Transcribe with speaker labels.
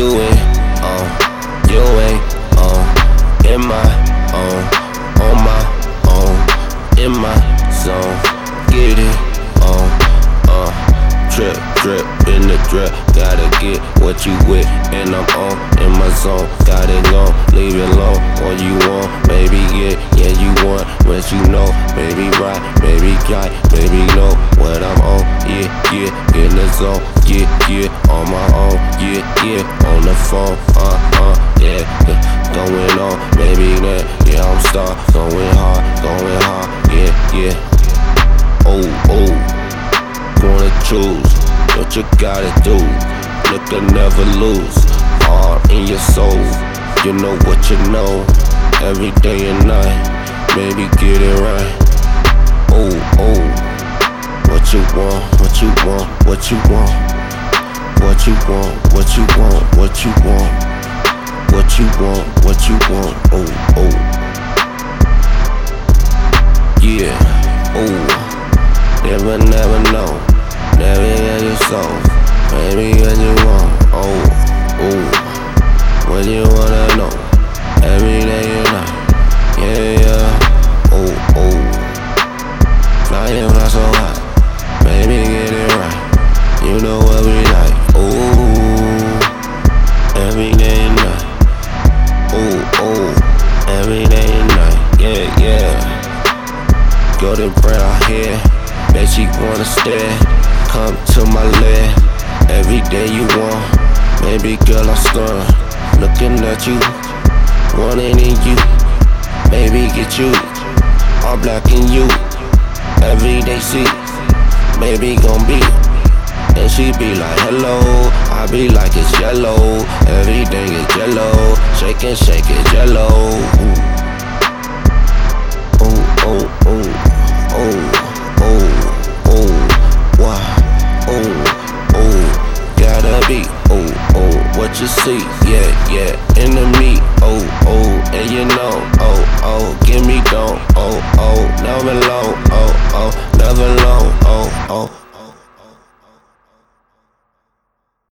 Speaker 1: You ain't on, you ain't on, in my own, on my own, in my zone. Get it on, uh, trip, drip in the drip. Gotta get what you with, and I'm on in my zone. Got it long, leave it alone. All you want, baby, get, yeah, you want what you know. Baby, right, baby, got, baby, no. Yeah, on the phone. Uh, uh, yeah, yeah, going on, baby, that. Yeah, I'm star, going hard, going hard. Yeah, yeah. Oh, oh, gonna choose what you gotta do. Look, I never lose. All in your soul, you know what you know. Every day and night, baby, get it right. Oh, oh, what you want, what you want, what you want, what you want, what you want, what you want, what you want, what you want. Oh, oh, yeah, oh, never, never know, never get your baby, what you want. Oh, oh, what you wanna Golden out here, bet she wanna stare. Come to my lid, every day you want. Baby girl, I'm stunned. Looking at you, wanting in you. Baby, get you, all black in you. Every day see, baby gon' be. And she be like, hello, I be like, it's yellow. Everything is yellow, shake and shake it, yellow. Ooh oh, oh, oh, oh, oh, why, oh, oh, gotta be, oh, oh, what you see, yeah, yeah, enemy, oh, oh, and you know, oh, oh, give me don't, oh, oh, now alone, oh, oh, never alone, oh, oh.